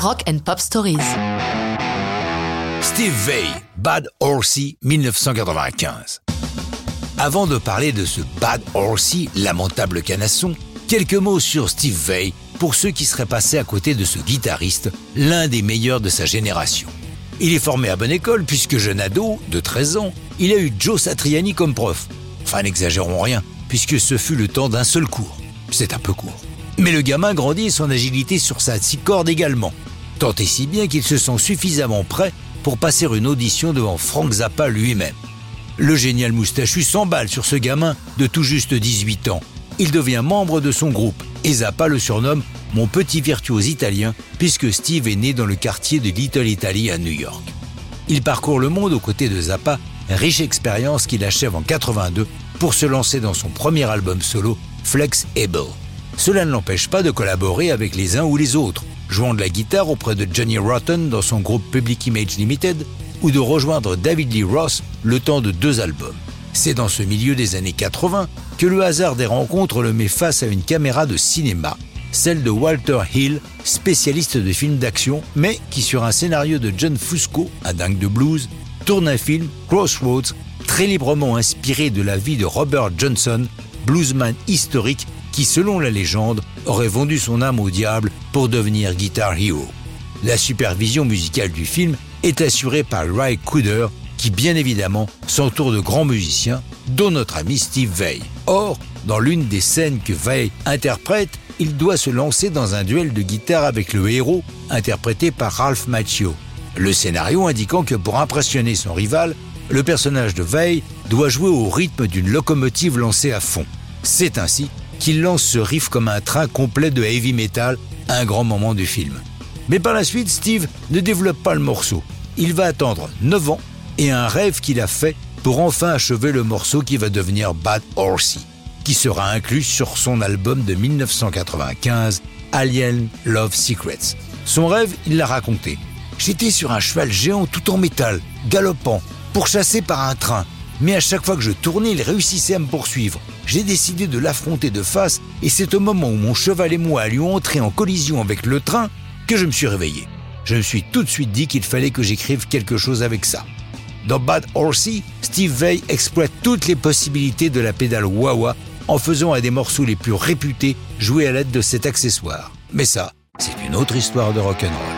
Rock and Pop Stories. Steve Vai, Bad Horsey, 1995. Avant de parler de ce Bad Horsey, lamentable canasson, quelques mots sur Steve Vai pour ceux qui seraient passés à côté de ce guitariste, l'un des meilleurs de sa génération. Il est formé à bonne école puisque jeune ado, de 13 ans, il a eu Joe Satriani comme prof. Enfin, n'exagérons rien, puisque ce fut le temps d'un seul cours. C'est un peu court. Mais le gamin grandit son agilité sur sa six cordes également, tant et si bien qu'il se sent suffisamment prêt pour passer une audition devant Frank Zappa lui-même. Le génial moustachu s'emballe sur ce gamin de tout juste 18 ans. Il devient membre de son groupe et Zappa le surnomme mon petit virtuose italien puisque Steve est né dans le quartier de Little Italy à New York. Il parcourt le monde aux côtés de Zappa, riche expérience qu'il achève en 82 pour se lancer dans son premier album solo, Flex Able. Cela ne l'empêche pas de collaborer avec les uns ou les autres, jouant de la guitare auprès de Johnny Rotten dans son groupe Public Image Limited ou de rejoindre David Lee Ross le temps de deux albums. C'est dans ce milieu des années 80 que le hasard des rencontres le met face à une caméra de cinéma, celle de Walter Hill, spécialiste de films d'action, mais qui sur un scénario de John Fusco, un dingue de blues, tourne un film, Crossroads, très librement inspiré de la vie de Robert Johnson, bluesman historique qui, selon la légende, aurait vendu son âme au diable pour devenir Guitar Hero. La supervision musicale du film est assurée par Ray Cooder, qui bien évidemment s'entoure de grands musiciens, dont notre ami Steve Vai. Or, dans l'une des scènes que Vai interprète, il doit se lancer dans un duel de guitare avec le héros, interprété par Ralph Macchio. Le scénario indiquant que pour impressionner son rival, le personnage de Vai doit jouer au rythme d'une locomotive lancée à fond. C'est ainsi qu'il lance ce riff comme un train complet de heavy metal un grand moment du film. Mais par la suite, Steve ne développe pas le morceau. Il va attendre 9 ans et un rêve qu'il a fait pour enfin achever le morceau qui va devenir Bad Horsey, qui sera inclus sur son album de 1995, Alien Love Secrets. Son rêve, il l'a raconté. J'étais sur un cheval géant tout en métal, galopant, pourchassé par un train. Mais à chaque fois que je tournais, il réussissait à me poursuivre. J'ai décidé de l'affronter de face et c'est au moment où mon cheval et moi allions entrer en collision avec le train que je me suis réveillé. Je me suis tout de suite dit qu'il fallait que j'écrive quelque chose avec ça. Dans Bad Horsey, Steve Vai exploite toutes les possibilités de la pédale wah-wah en faisant un des morceaux les plus réputés joués à l'aide de cet accessoire. Mais ça, c'est une autre histoire de rock'n'roll.